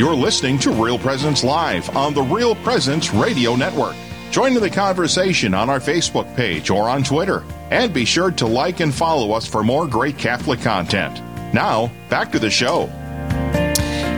You're listening to Real Presence Live on the Real Presence Radio Network. Join in the conversation on our Facebook page or on Twitter. And be sure to like and follow us for more great Catholic content. Now, back to the show.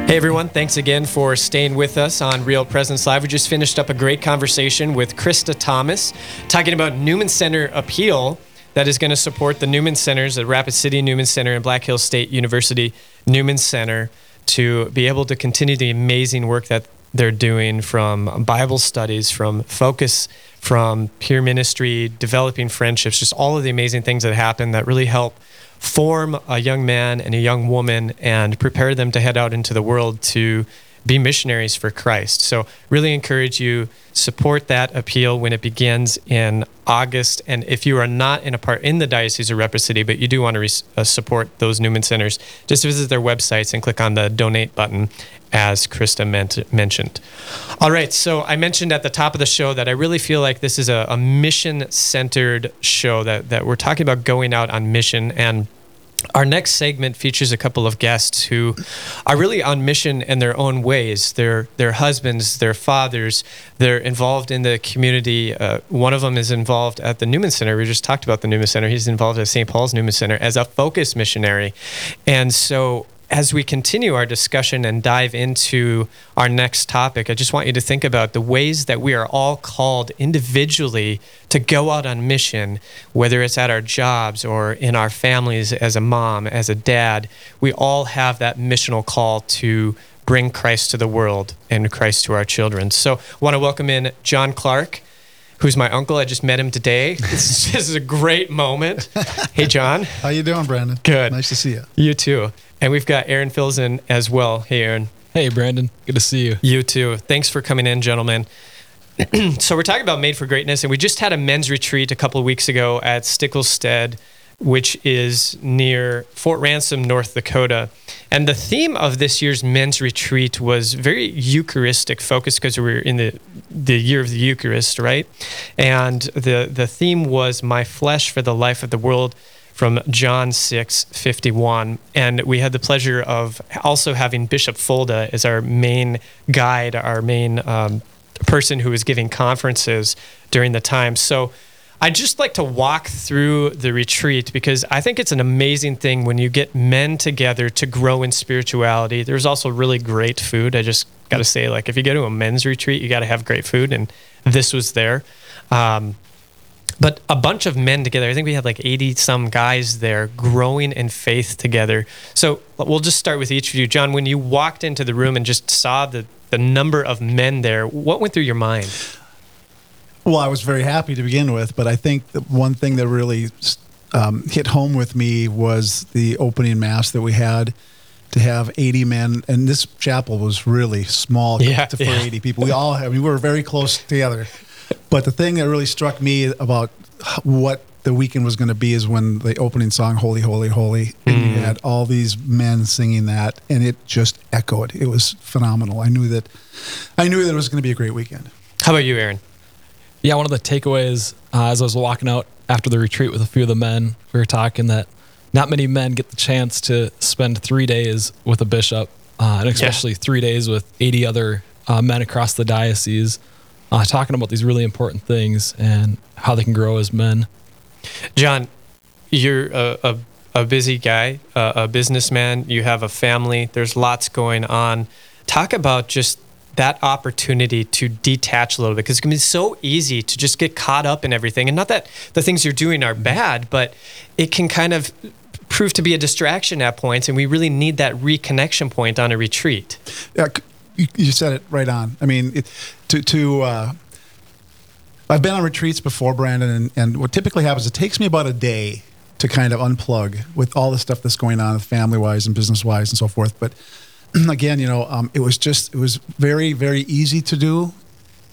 Hey everyone, thanks again for staying with us on Real Presence Live. We just finished up a great conversation with Krista Thomas talking about Newman Center appeal that is going to support the Newman Centers at Rapid City Newman Center and Black Hills State University Newman Center to be able to continue the amazing work that they're doing from Bible studies, from focus, from peer ministry, developing friendships, just all of the amazing things that happen that really help form a young man and a young woman and prepare them to head out into the world to be missionaries for Christ. So, really encourage you support that appeal when it begins in August. And if you are not in a part in the Diocese of Rapid City, but you do want to re- uh, support those Newman centers, just visit their websites and click on the donate button, as Krista meant, mentioned. All right, so I mentioned at the top of the show that I really feel like this is a, a mission centered show that, that we're talking about going out on mission and our next segment features a couple of guests who are really on mission in their own ways. They're, they're husbands, they're fathers, they're involved in the community. Uh, one of them is involved at the Newman Center. We just talked about the Newman Center. He's involved at St. Paul's Newman Center as a focus missionary. And so as we continue our discussion and dive into our next topic, I just want you to think about the ways that we are all called individually to go out on mission, whether it's at our jobs or in our families as a mom, as a dad. We all have that missional call to bring Christ to the world and Christ to our children. So, I want to welcome in John Clark who's my uncle. I just met him today. This is, this is a great moment. Hey, John. How you doing, Brandon? Good. Nice to see you. You too. And we've got Aaron Filzen as well. Hey, Aaron. Hey, Brandon. Good to see you. You too. Thanks for coming in, gentlemen. so we're talking about Made for Greatness, and we just had a men's retreat a couple of weeks ago at Stickelstead, which is near Fort Ransom, North Dakota. And the theme of this year's men's retreat was very Eucharistic focused because we were in the the year of the Eucharist, right? And the the theme was "My flesh for the life of the world." From John 6 51. And we had the pleasure of also having Bishop Folda as our main guide, our main um, person who was giving conferences during the time. So I'd just like to walk through the retreat because I think it's an amazing thing when you get men together to grow in spirituality. There's also really great food. I just got to say, like, if you go to a men's retreat, you got to have great food. And this was there. Um, but a bunch of men together. I think we had like 80 some guys there growing in faith together. So we'll just start with each of you. John, when you walked into the room and just saw the, the number of men there, what went through your mind? Well, I was very happy to begin with, but I think the one thing that really um, hit home with me was the opening mass that we had to have 80 men, and this chapel was really small yeah, for yeah. 80 people. We all, I mean, we were very close together. But the thing that really struck me about what the weekend was going to be is when the opening song "Holy, Holy, Holy," and mm. you had all these men singing that, and it just echoed. It was phenomenal. I knew that, I knew that it was going to be a great weekend. How about you, Aaron? Yeah, one of the takeaways uh, as I was walking out after the retreat with a few of the men, we were talking that not many men get the chance to spend three days with a bishop, uh, and especially yeah. three days with 80 other uh, men across the diocese uh, talking about these really important things and how they can grow as men. John, you're a, a, a busy guy, a, a businessman. You have a family. There's lots going on. Talk about just that opportunity to detach a little bit because it can be so easy to just get caught up in everything. And not that the things you're doing are bad, but it can kind of prove to be a distraction at points. And we really need that reconnection point on a retreat. Yeah, you, you said it right on. I mean, it, to to uh, I've been on retreats before, Brandon, and, and what typically happens, it takes me about a day to kind of unplug with all the stuff that's going on, family wise and business wise and so forth. But again, you know, um, it was just it was very very easy to do,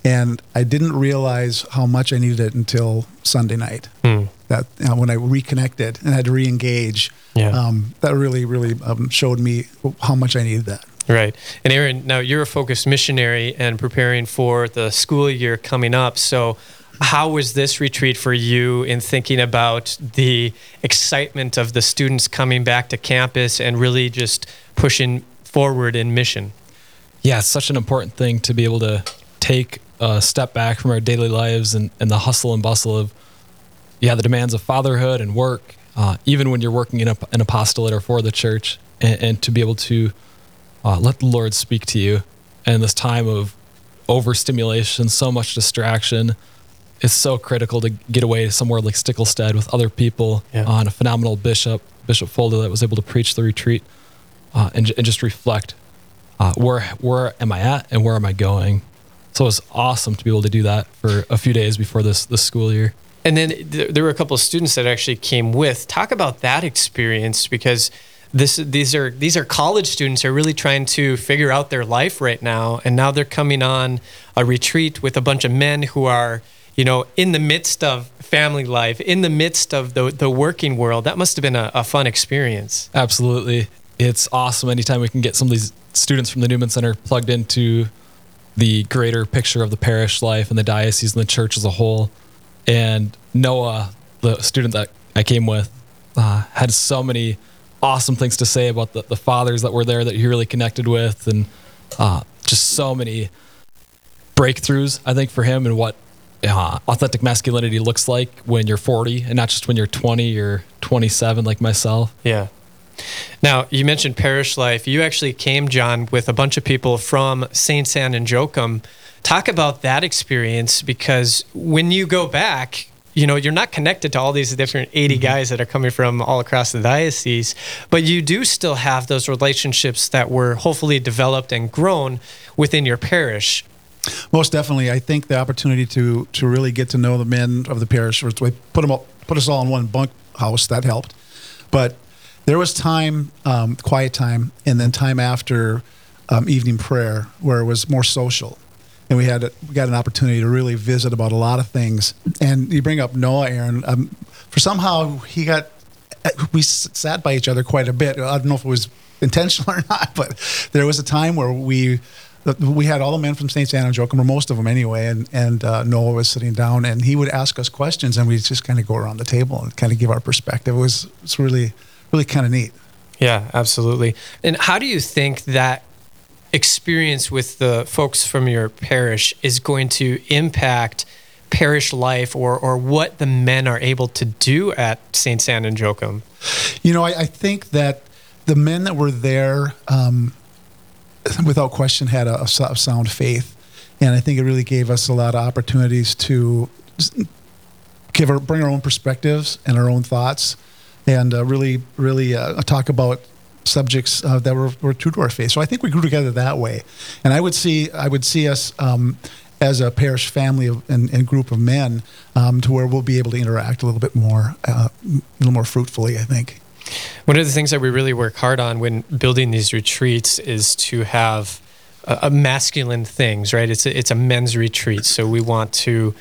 and I didn't realize how much I needed it until Sunday night. Hmm. That you know, when I reconnected and had to re-engage, yeah. um, that really really um, showed me how much I needed that. Right. And Aaron, now you're a focused missionary and preparing for the school year coming up. So, how was this retreat for you in thinking about the excitement of the students coming back to campus and really just pushing forward in mission? yeah, it's such an important thing to be able to take a step back from our daily lives and, and the hustle and bustle of, yeah, the demands of fatherhood and work, uh, even when you're working in a, an apostolate or for the church, and, and to be able to uh, let the Lord speak to you And this time of overstimulation, so much distraction. It's so critical to get away somewhere like Stickelstead with other people Yeah. on a phenomenal bishop, Bishop Folda, that was able to preach the retreat uh, and, and just reflect uh, where where am I at and where am I going. So it was awesome to be able to do that for a few days before this this school year. And then th- there were a couple of students that actually came with. Talk about that experience because this these are these are college students who are really trying to figure out their life right now, and now they're coming on a retreat with a bunch of men who are you know in the midst of family life, in the midst of the the working world. That must have been a, a fun experience. Absolutely. It's awesome anytime we can get some of these students from the Newman Center plugged into the greater picture of the parish life and the diocese and the church as a whole. And Noah, the student that I came with, uh, had so many awesome things to say about the, the fathers that were there that he really connected with, and uh, just so many breakthroughs, I think, for him and what uh, authentic masculinity looks like when you're 40 and not just when you're 20 or 27 like myself. Yeah. Now, you mentioned parish life. You actually came, John, with a bunch of people from Sts. Anne and Joachim. Talk about that experience because when you go back, you know, you're not connected to all these different 80 guys that are coming from all across the diocese, but you do still have those relationships that were hopefully developed and grown within your parish. Most definitely, I think the opportunity to to really get to know the men of the parish, put them all, put us all in one bunk house, that helped. But there was time, um, quiet time, and then time after um, evening prayer where it was more social, and we had we got an opportunity to really visit about a lot of things. And you bring up Noah, Aaron. Um, for somehow he got we sat by each other quite a bit. I don't know if it was intentional or not, but there was a time where we we had all the men from Sts. Anne Joachim, or most of them anyway, and and uh, Noah was sitting down, and he would ask us questions, and we'd just kind of go around the table and kind of give our perspective. It was it's really really kind of neat. Yeah, absolutely. And how do you think that experience with the folks from your parish is going to impact parish life or, or what the men are able to do at Sts. Anne and Joachim? You know, I, I think that the men that were there, um, without question, had a, a sound faith, and I think it really gave us a lot of opportunities to give our, bring our own perspectives and our own thoughts, and uh, really, really uh, talk about subjects uh, that were, were true to our faith. So I think we grew together that way, and I would see I would see us. Um, as a parish family of, and, and group of men, um, to where we'll be able to interact a little bit more, uh, a little more fruitfully, I think. One of the things that we really work hard on when building these retreats is to have a, a masculine things, right? It's a, it's a men's retreat, so we want to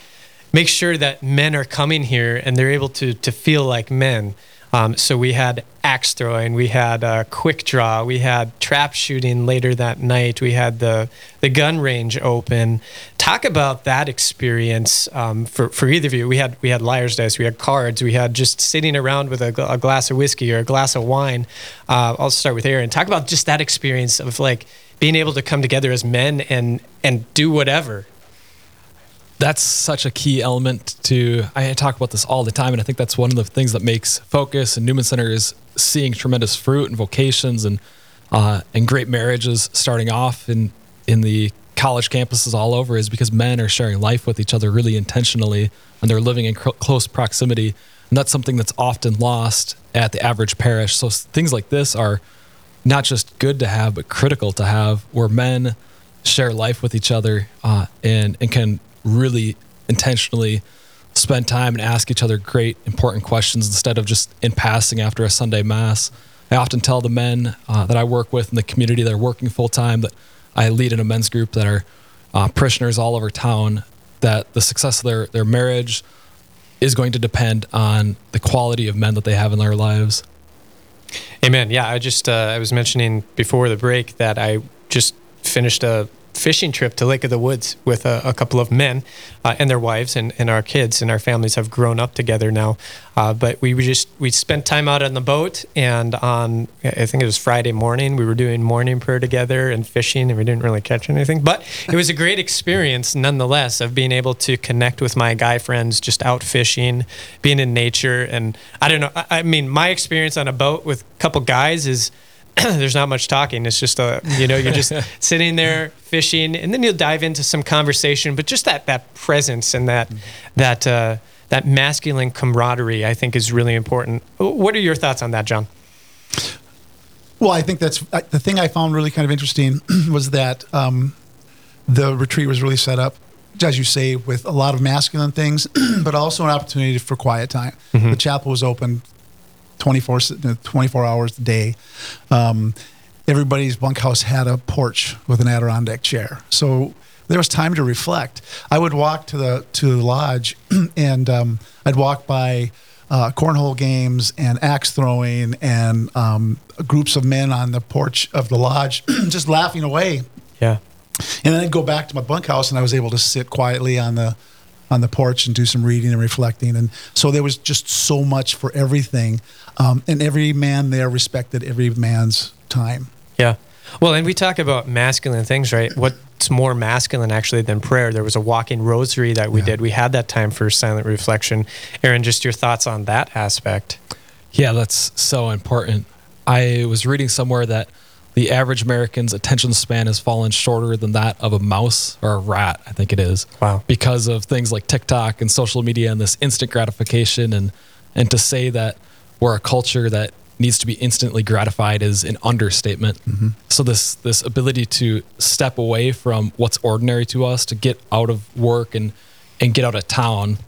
make sure that men are coming here and they're able to to feel like men. Um, so we had axe throwing, we had uh, quick draw, we had trap shooting later that night, we had the the gun range open. Talk about that experience um, for for either of you. We had we had liar's dice, we had cards, we had just sitting around with a, a glass of whiskey or a glass of wine. Uh, I'll start with Aaron. Talk about just that experience of like being able to come together as men and and do whatever. That's such a key element to i talk about this all the time and i think that's one of the things that makes focus and newman center is seeing tremendous fruit and vocations and uh, and great marriages starting off in in the college campuses all over is because men are sharing life with each other really intentionally and they're living in cl- close proximity. And that's something that's often lost at the average parish. So things like this are not just good to have but critical to have where men share life with each other uh, and and can really intentionally spend time and ask each other great important questions instead of just in passing after a Sunday mass. I often tell the men uh, that I work with in the community that are working full time that I lead in a men's group that are uh, parishioners all over town that the success of their, their marriage is going to depend on the quality of men that they have in their lives. Amen. Yeah, I just uh, I was mentioning before the break that I just finished a fishing trip to Lake of the Woods with a, a couple of men uh, and their wives and, and our kids and our families have grown up together now. Uh, but we just we spent time out on the boat and on I think it was Friday morning we were doing morning prayer together and fishing and we didn't really catch anything. But it was a great experience nonetheless of being able to connect with my guy friends just out fishing, being in nature and I don't know. I, I mean my experience on a boat with a couple guys is there's not much talking. It's just a, you know, you're just sitting there fishing, and then you'll dive into some conversation. But just that that presence and that that uh, that masculine camaraderie, I think, is really important. What are your thoughts on that, John? Well, I think that's the thing I found really kind of interesting was that um, the retreat was really set up, as you say, with a lot of masculine things, but also an opportunity for quiet time. Mm-hmm. The chapel was open 24, 24 hours a day. Um, everybody's bunkhouse had a porch with an Adirondack chair. So there was time to reflect. I would walk to the to the lodge, and um, I'd walk by uh, cornhole games and axe throwing, and um, groups of men on the porch of the lodge, just laughing away. Yeah. And then I'd go back to my bunkhouse, and I was able to sit quietly on the on the porch and do some reading and reflecting. And so there was just so much for everything. Um, and every man there respected every man's time. Yeah. Well, and we talk about masculine things, right? What's more masculine actually than prayer? There was a walking rosary that we yeah. did. We had that time for silent reflection. Aaron, just your thoughts on that aspect. Yeah, that's so important. I was reading somewhere that the average American's attention span has fallen shorter than that of a mouse or a rat, I think it is. Wow. Because of things like TikTok and social media and this instant gratification and and to say that we're a culture that needs to be instantly gratified is an understatement. Mm-hmm. So this this ability to step away from what's ordinary to us, to get out of work and and get out of town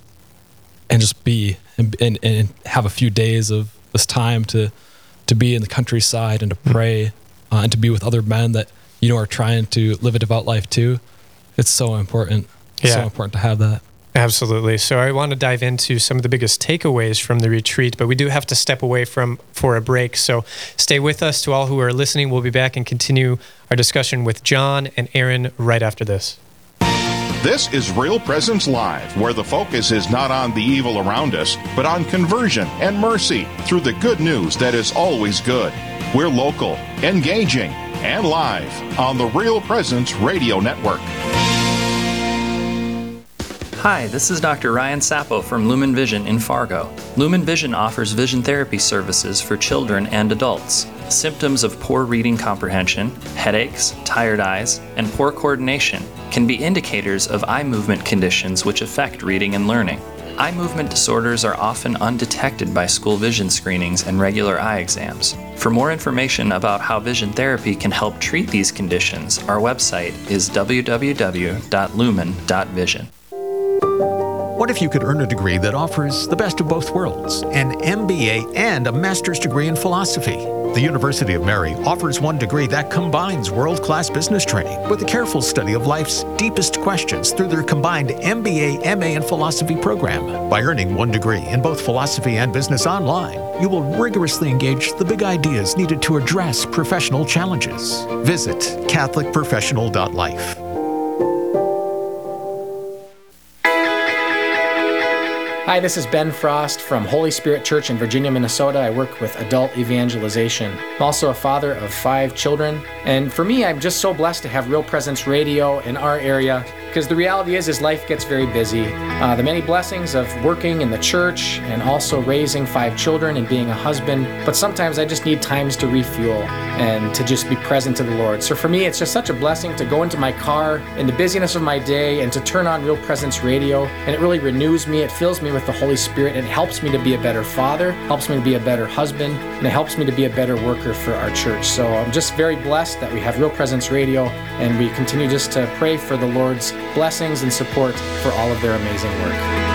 and just be and, and, and have a few days of this time to to be in the countryside and to pray uh, and to be with other men that you know are trying to live a devout life too. It's so important. It's yeah. so important to have that. Absolutely. So I want to dive into some of the biggest takeaways from the retreat, but we do have to step away from for a break. So stay with us to all who are listening. We'll be back and continue our discussion with John and Aaron right after this. This is Real Presence Live, where the focus is not on the evil around us, but on conversion and mercy through the good news that is always good. We're local, engaging, and live on the Real Presence Radio Network. Hi, this is Dr. Ryan Sappo from Lumen Vision in Fargo. Lumen Vision offers vision therapy services for children and adults. Symptoms of poor reading comprehension, headaches, tired eyes, and poor coordination can be indicators of eye movement conditions which affect reading and learning. Eye movement disorders are often undetected by school vision screenings and regular eye exams. For more information about how vision therapy can help treat these conditions, our website is www.lumen.vision. What if you could earn a degree that offers the best of both worlds an MBA and a master's degree in philosophy? The University of Mary offers one degree that combines world class business training with a careful study of life's deepest questions through their combined MBA, MA, and philosophy program. By earning one degree in both philosophy and business online, you will rigorously engage the big ideas needed to address professional challenges. Visit CatholicProfessional.life. Hi, this is Ben Frost from Holy Spirit Church in Virginia, Minnesota. I work with adult evangelization. I'm also a father of five children. And for me, I'm just so blessed to have Real Presence Radio in our area because the reality is, is life gets very busy. Uh, the many blessings of working in the church and also raising five children and being a husband, but sometimes I just need times to refuel and to just be present to the Lord. So for me, it's just such a blessing to go into my car in the busyness of my day and to turn on Real Presence Radio, and it really renews me. It fills me with the Holy Spirit. It helps me to be a better father, helps me to be a better husband, and it helps me to be a better worker for our church. So I'm just very blessed that we have Real Presence Radio, and we continue just to pray for the Lord's blessings and support for all of their amazing work.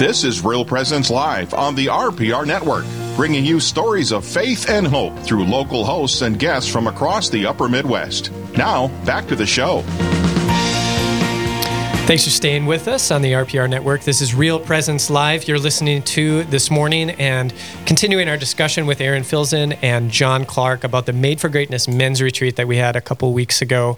This is Real Presence Live on the RPR Network. bringing you stories of faith and hope through local hosts and guests from across the upper Midwest. Now, back to the show. Thanks for staying with us on the RPR Network. This is Real Presence Live. You're listening to this morning and continuing our discussion with Aaron Filzen and John Clark about the Made for Greatness men's retreat that we had a couple weeks ago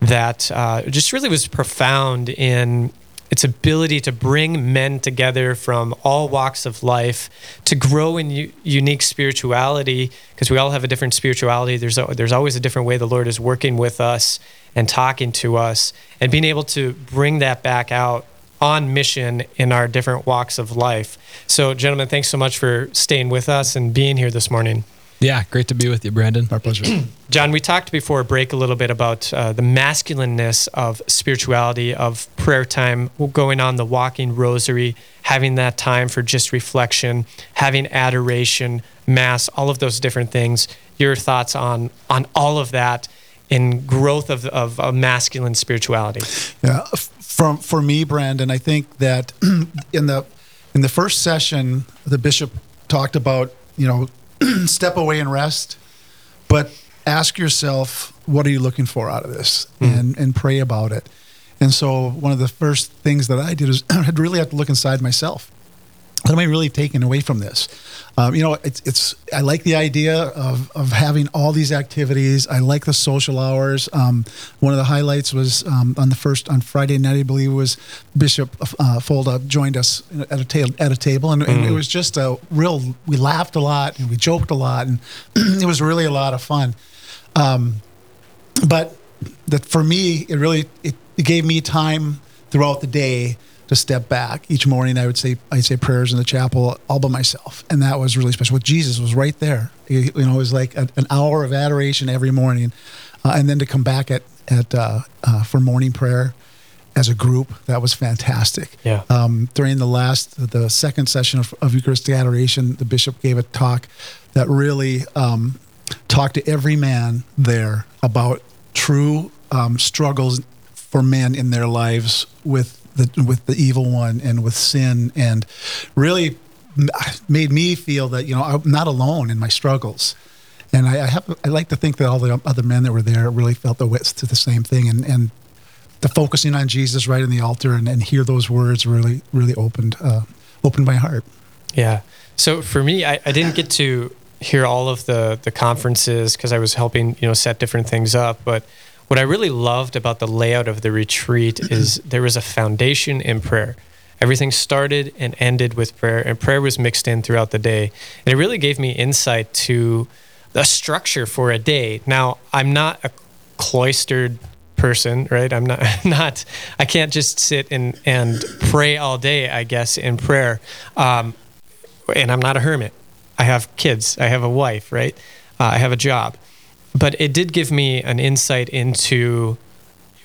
that uh, just really was profound in its ability to bring men together from all walks of life to grow in u- unique spirituality because we all have a different spirituality. There's a, there's always a different way the lord is working with us and talking to us and being able to bring that back out on mission in our different walks of life. So gentlemen thanks so much for staying with us and being here this morning Yeah, great to be with you, Brandon. Our pleasure. John, we talked before break a little bit about uh, the masculineness of spirituality, of prayer time, going on the walking rosary, having that time for just reflection, having adoration, mass, all of those different things. Your thoughts on on all of that in growth of of, of masculine spirituality? Yeah, f- from for me, Brandon, I think that in the in the first session, the bishop talked about you know step away and rest, but ask yourself what are you looking for out of this, mm. and and pray about it. And so one of the first things that I did is I'd really have to look inside myself. What am I really taking away from this? Um, you know, it's, it's I like the idea of, of having all these activities. I like the social hours. Um, one of the highlights was um, on the first on Friday night, I believe, was Bishop uh, Folda joined us at a ta- at a table, and, and it was just a real. We laughed a lot and we joked a lot, and it was really a lot of fun. Um, but that for me, it really it, it gave me time throughout the day to step back. Each morning, I would say I'd say prayers in the chapel all by myself, and that was really special. With Jesus was right there. You you know, it was like a, an hour of adoration every morning, uh, and then to come back at at uh, uh, for morning prayer as a group that was fantastic. Yeah. Um, during the last the second session of, of Eucharistic adoration, the bishop gave a talk that really um, talked to every man there about true um, struggles for men in their lives with the with the evil one and with sin, and really made me feel that you know I'm not alone in my struggles. And I, I have I like to think that all the other men that were there really felt the wits to the same thing, and and the focusing on Jesus right in the altar and, and hear those words really really opened uh, opened my heart. Yeah. So for me, I, I didn't get to hear all of the the conferences because I was helping you know set different things up. But what I really loved about the layout of the retreat is there was a foundation in prayer. Everything started and ended with prayer, and prayer was mixed in throughout the day. And it really gave me insight to the structure for a day. Now, I'm not a cloistered person, right? I'm not not I can't just sit and and pray all day, I guess, in prayer. Um, and I'm not a hermit. I have kids. I have a wife, right? Uh, I have a job. But it did give me an insight into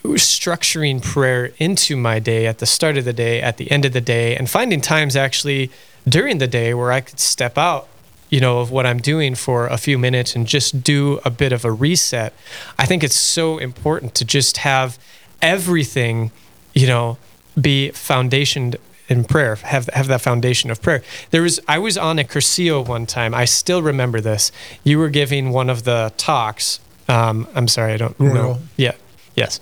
structuring prayer into my day at the start of the day, at the end of the day, and finding times actually during the day where I could step out, you know, of what I'm doing for a few minutes and just do a bit of a reset. I think it's so important to just have everything, you know, be foundationed in prayer have have that foundation of prayer. There was i was on a cursillo one time. I still remember this. You were giving one of the talks um, i'm sorry i don't know. Royal. yeah yes.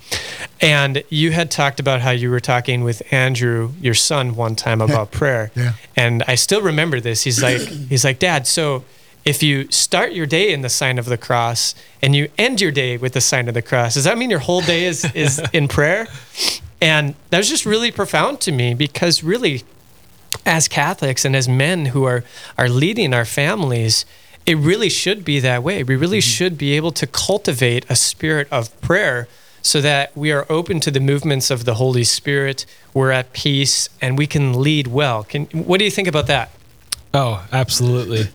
And you had talked about how you were talking with andrew your son one time about prayer. Yeah. and i still remember this. He's like he's like dad so if you start your day in the sign of the cross and you end your day with the sign of the cross does that mean your whole day is is in prayer and that was just really profound to me because really as Catholics and as men who are are leading our families, it really should be that way. We really mm-hmm. should be able to cultivate a spirit of prayer so that we are open to the movements of the Holy Spirit, we're at peace and we can lead well. Can what do you think about that? Oh, absolutely.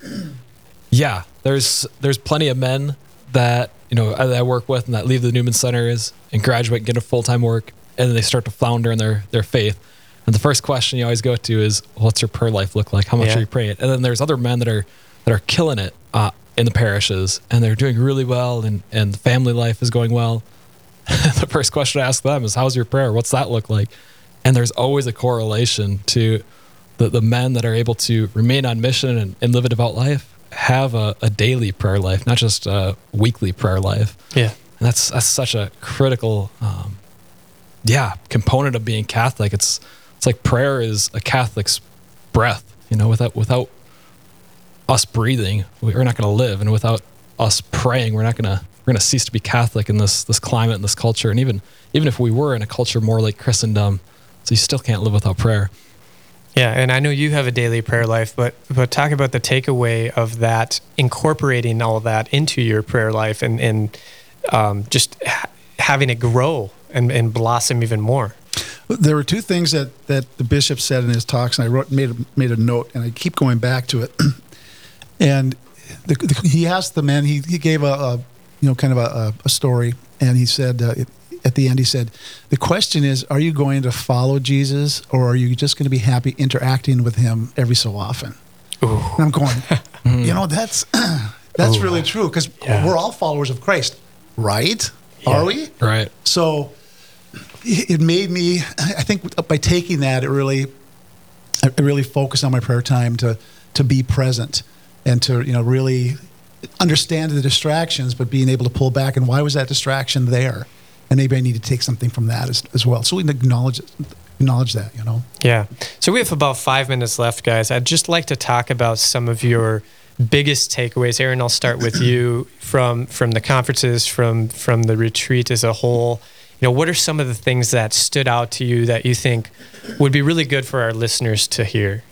Yeah, there's there's plenty of men that you know I, I work with and that leave the Newman Centers and graduate and get a full time work, and then they start to flounder in their their faith. And the first question you always go to is, "What's your prayer life look like? How much Yeah. are you praying?" And then there's other men that are that are killing it uh, in the parishes, and they're doing really well, and and the family life is going well. the first question I ask them is, "How's your prayer? What's that look like?" And there's always a correlation to the, the men that are able to remain on mission and, and live a devout life have a, a daily prayer life, not just a weekly prayer life. Yeah. And that's that's such a critical, um, yeah, component of being Catholic. It's it's like prayer is a Catholic's breath. You know, without without us breathing, we're not going to live, and without us praying, we're not going to we're going to cease to be Catholic in this this climate and this culture. And even even if we were in a culture more like Christendom, so you still can't live without prayer. Yeah, and I know you have a daily prayer life, but but talk about the takeaway of that, incorporating all of that into your prayer life, and and um, just ha- having it grow and, and blossom even more. There were two things that, that the bishop said in his talks, and I wrote made a, made a note, and I keep going back to it. and the, the, he asked the men. He, he gave a, a you know kind of a, a story, and he said uh, it, at the end he said, "The question is, are you going to follow Jesus, or are you just going to be happy interacting with him every so often?" Ooh. And I'm going, you know, that's that's Ooh. really true because Yeah. we're all followers of Christ, right? Yeah. Are we? Right. So it made me. I think by taking that, it really, I really focused on my prayer time to to be present and to you know really understand the distractions, but being able to pull back and why was that distraction there, and maybe I need to take something from that as, as well. So we can acknowledge acknowledge that. You know. Yeah. So we have about five minutes left, guys. I'd just like to talk about some of your biggest takeaways. Aaron, I'll start with you from from the conferences, from from the retreat as a whole. You know, what are some of the things that stood out to you that you think would be really good for our listeners to hear?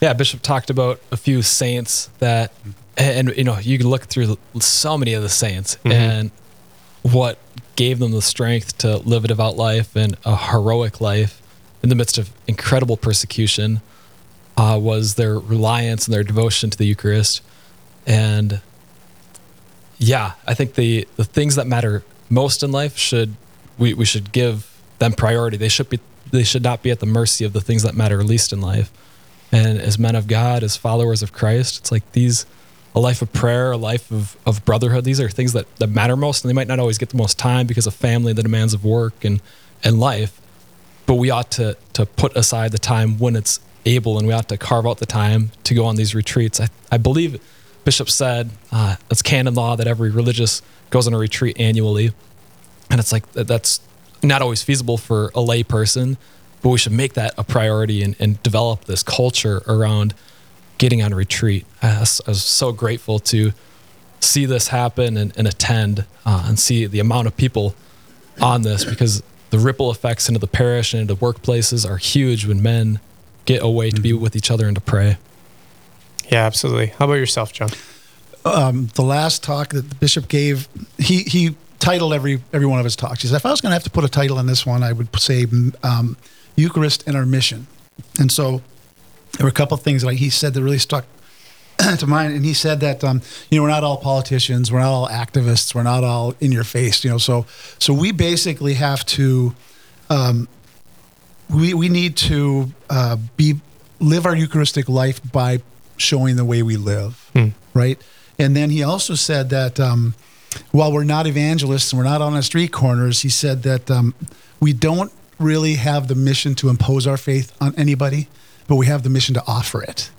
Yeah, Bishop talked about a few saints that, and you know, you can look through so many of the saints and what gave them the strength to live a devout life and a heroic life in the midst of incredible persecution uh, was their reliance and their devotion to the Eucharist. And yeah, I think the the things that matter most in life should we, we should give them priority. They should be they should not be at the mercy of the things that matter least in life. And as men of God, as followers of Christ, it's like these a life of prayer, a life of, of brotherhood. These are things that, that matter most, and they might not always get the most time because of family, the demands of work and, and life. But we ought to to put aside the time when it's able, and we ought to carve out the time to go on these retreats. I, I believe Bishop said uh, it's canon law that every religious goes on a retreat annually, and it's like that's not always feasible for a lay person, but we should make that a priority and, and develop this culture around getting on a retreat. I was, I was so grateful to see this happen and, and attend uh, and see the amount of people on this because the ripple effects into the parish and into workplaces are huge when men get away to be with each other and to pray. Yeah, absolutely. How about yourself, John? Um, the last talk that the bishop gave, he he titled every every one of his talks. He said, if I was going to have to put a title on this one, I would say um, Eucharist and our mission. And so there were a couple of things like he said that really stuck to mind. And he said that um, you know we're not all politicians, we're not all activists, we're not all in your face. You know, so so we basically have to. Um, we, we need to uh, be live our Eucharistic life by showing the way we live, right? And then he also said that um, while we're not evangelists and we're not on the street corners, he said that um, we don't really have the mission to impose our faith on anybody, but we have the mission to offer it.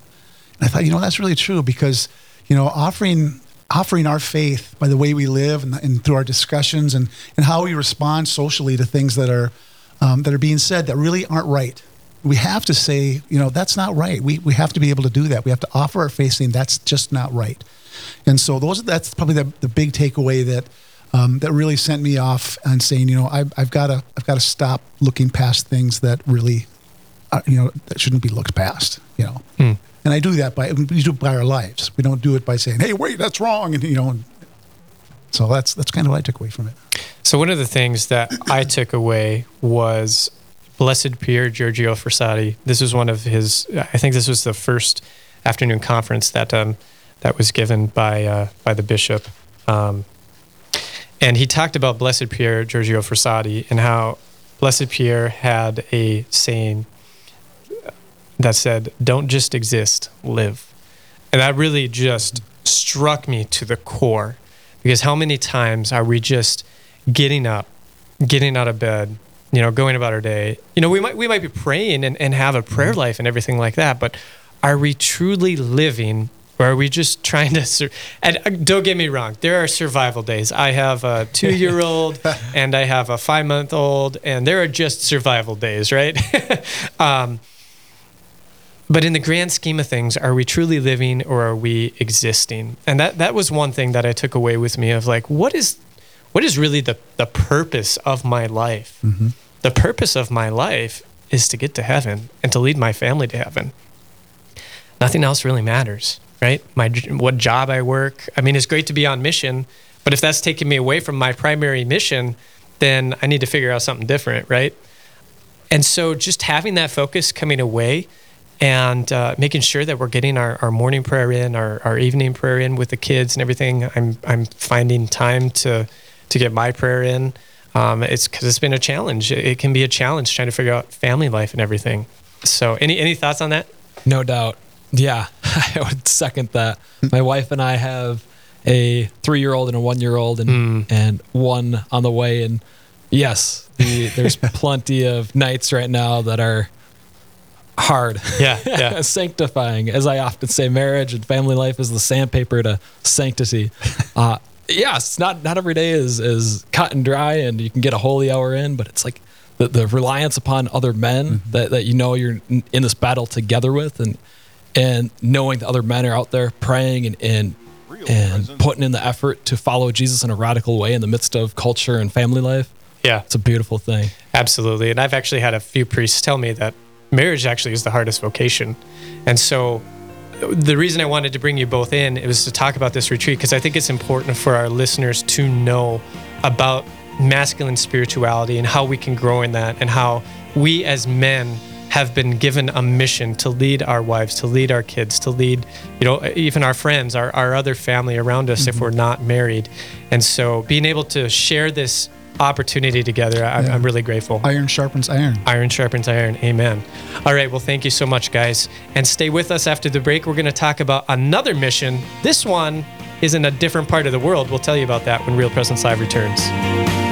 And I thought, you know, that's really true because, you know, offering offering our faith by the way we live and, and through our discussions and, and how we respond socially to things that are um, that are being said that really aren't right. We have to say, you know, that's not right. We, we have to be able to do that. We have to offer our faith saying that's just not right. And so those that's probably the, the big takeaway that um, that really sent me off and saying, you know, I've, I've got to I've got to stop looking past things that really, are, you know, that shouldn't be looked past. You know, and I do that by we do it by our lives. We don't do it by saying, hey, wait, that's wrong, and you know. And so that's that's kind of what I took away from it. So one of the things that I took away was Blessed Pier Giorgio Frassati. This was one of his. I think this was the first afternoon conference that um, that was given by uh, by the bishop, um, and he talked about Blessed Pier Giorgio Frassati and how Blessed Pier had a saying that said, "Don't just exist, live," and that really just struck me to the core because how many times are we just getting up, getting out of bed, you know, going about our day. You know, we might we might be praying and, and have a prayer Mm-hmm. life and everything like that, but are we truly living or are we just trying to sur- and uh, don't get me wrong, there are survival days. I have a 2-year-old and I have a 5-month-old and there are just survival days, right? um, but in the grand scheme of things, are we truly living or are we existing? And that that was one thing that I took away with me of like, what is what is really the, the purpose of my life? The purpose of my life is to get to heaven and to lead my family to heaven. Nothing else really matters, right? My what job I work. I mean, it's great to be on mission, but if that's taking me away from my primary mission, then I need to figure out something different, right? And so just having that focus coming away and uh, making sure that we're getting our, our morning prayer in, our, our evening prayer in with the kids and everything. I'm, I'm finding time to, to get my prayer in. Um, it's because it's been a challenge. It, it can be a challenge trying to figure out family life and everything. So any, any thoughts on that? No doubt. Yeah, I would second that. My wife and I have a three-year-old and a one-year-old, and and one on the way. And yes, the, there's plenty of nights right now that are hard. Yeah, yeah. sanctifying, as I often say, marriage and family life is the sandpaper to sanctity. Uh, yes, not not every day is is cut and dry, and you can get a holy hour in, but it's like the, the reliance upon other men that, that you know you're in this battle together with, and and knowing that other men are out there praying and and and putting in the effort to follow Jesus in a radical way in the midst of culture and family life. Yeah, It's a beautiful thing. Absolutely. And I've actually had a few priests tell me that marriage actually is the hardest vocation. And so the reason I wanted to bring you both in it was to talk about this retreat because I think it's important for our listeners to know about masculine spirituality and how we can grow in that and how we as men have been given a mission to lead our wives, to lead our kids, to lead, you know, even our friends, our, our other family around us if mm-hmm. we're not married. And so being able to share this opportunity together, I'm, Yeah. I'm really grateful. Iron sharpens iron. Iron sharpens iron. Amen. All right. Well, thank you so much, guys. And stay with us after the break. We're going to talk about another mission. This one is in a different part of the world. We'll tell you about that when Real Presence Live returns.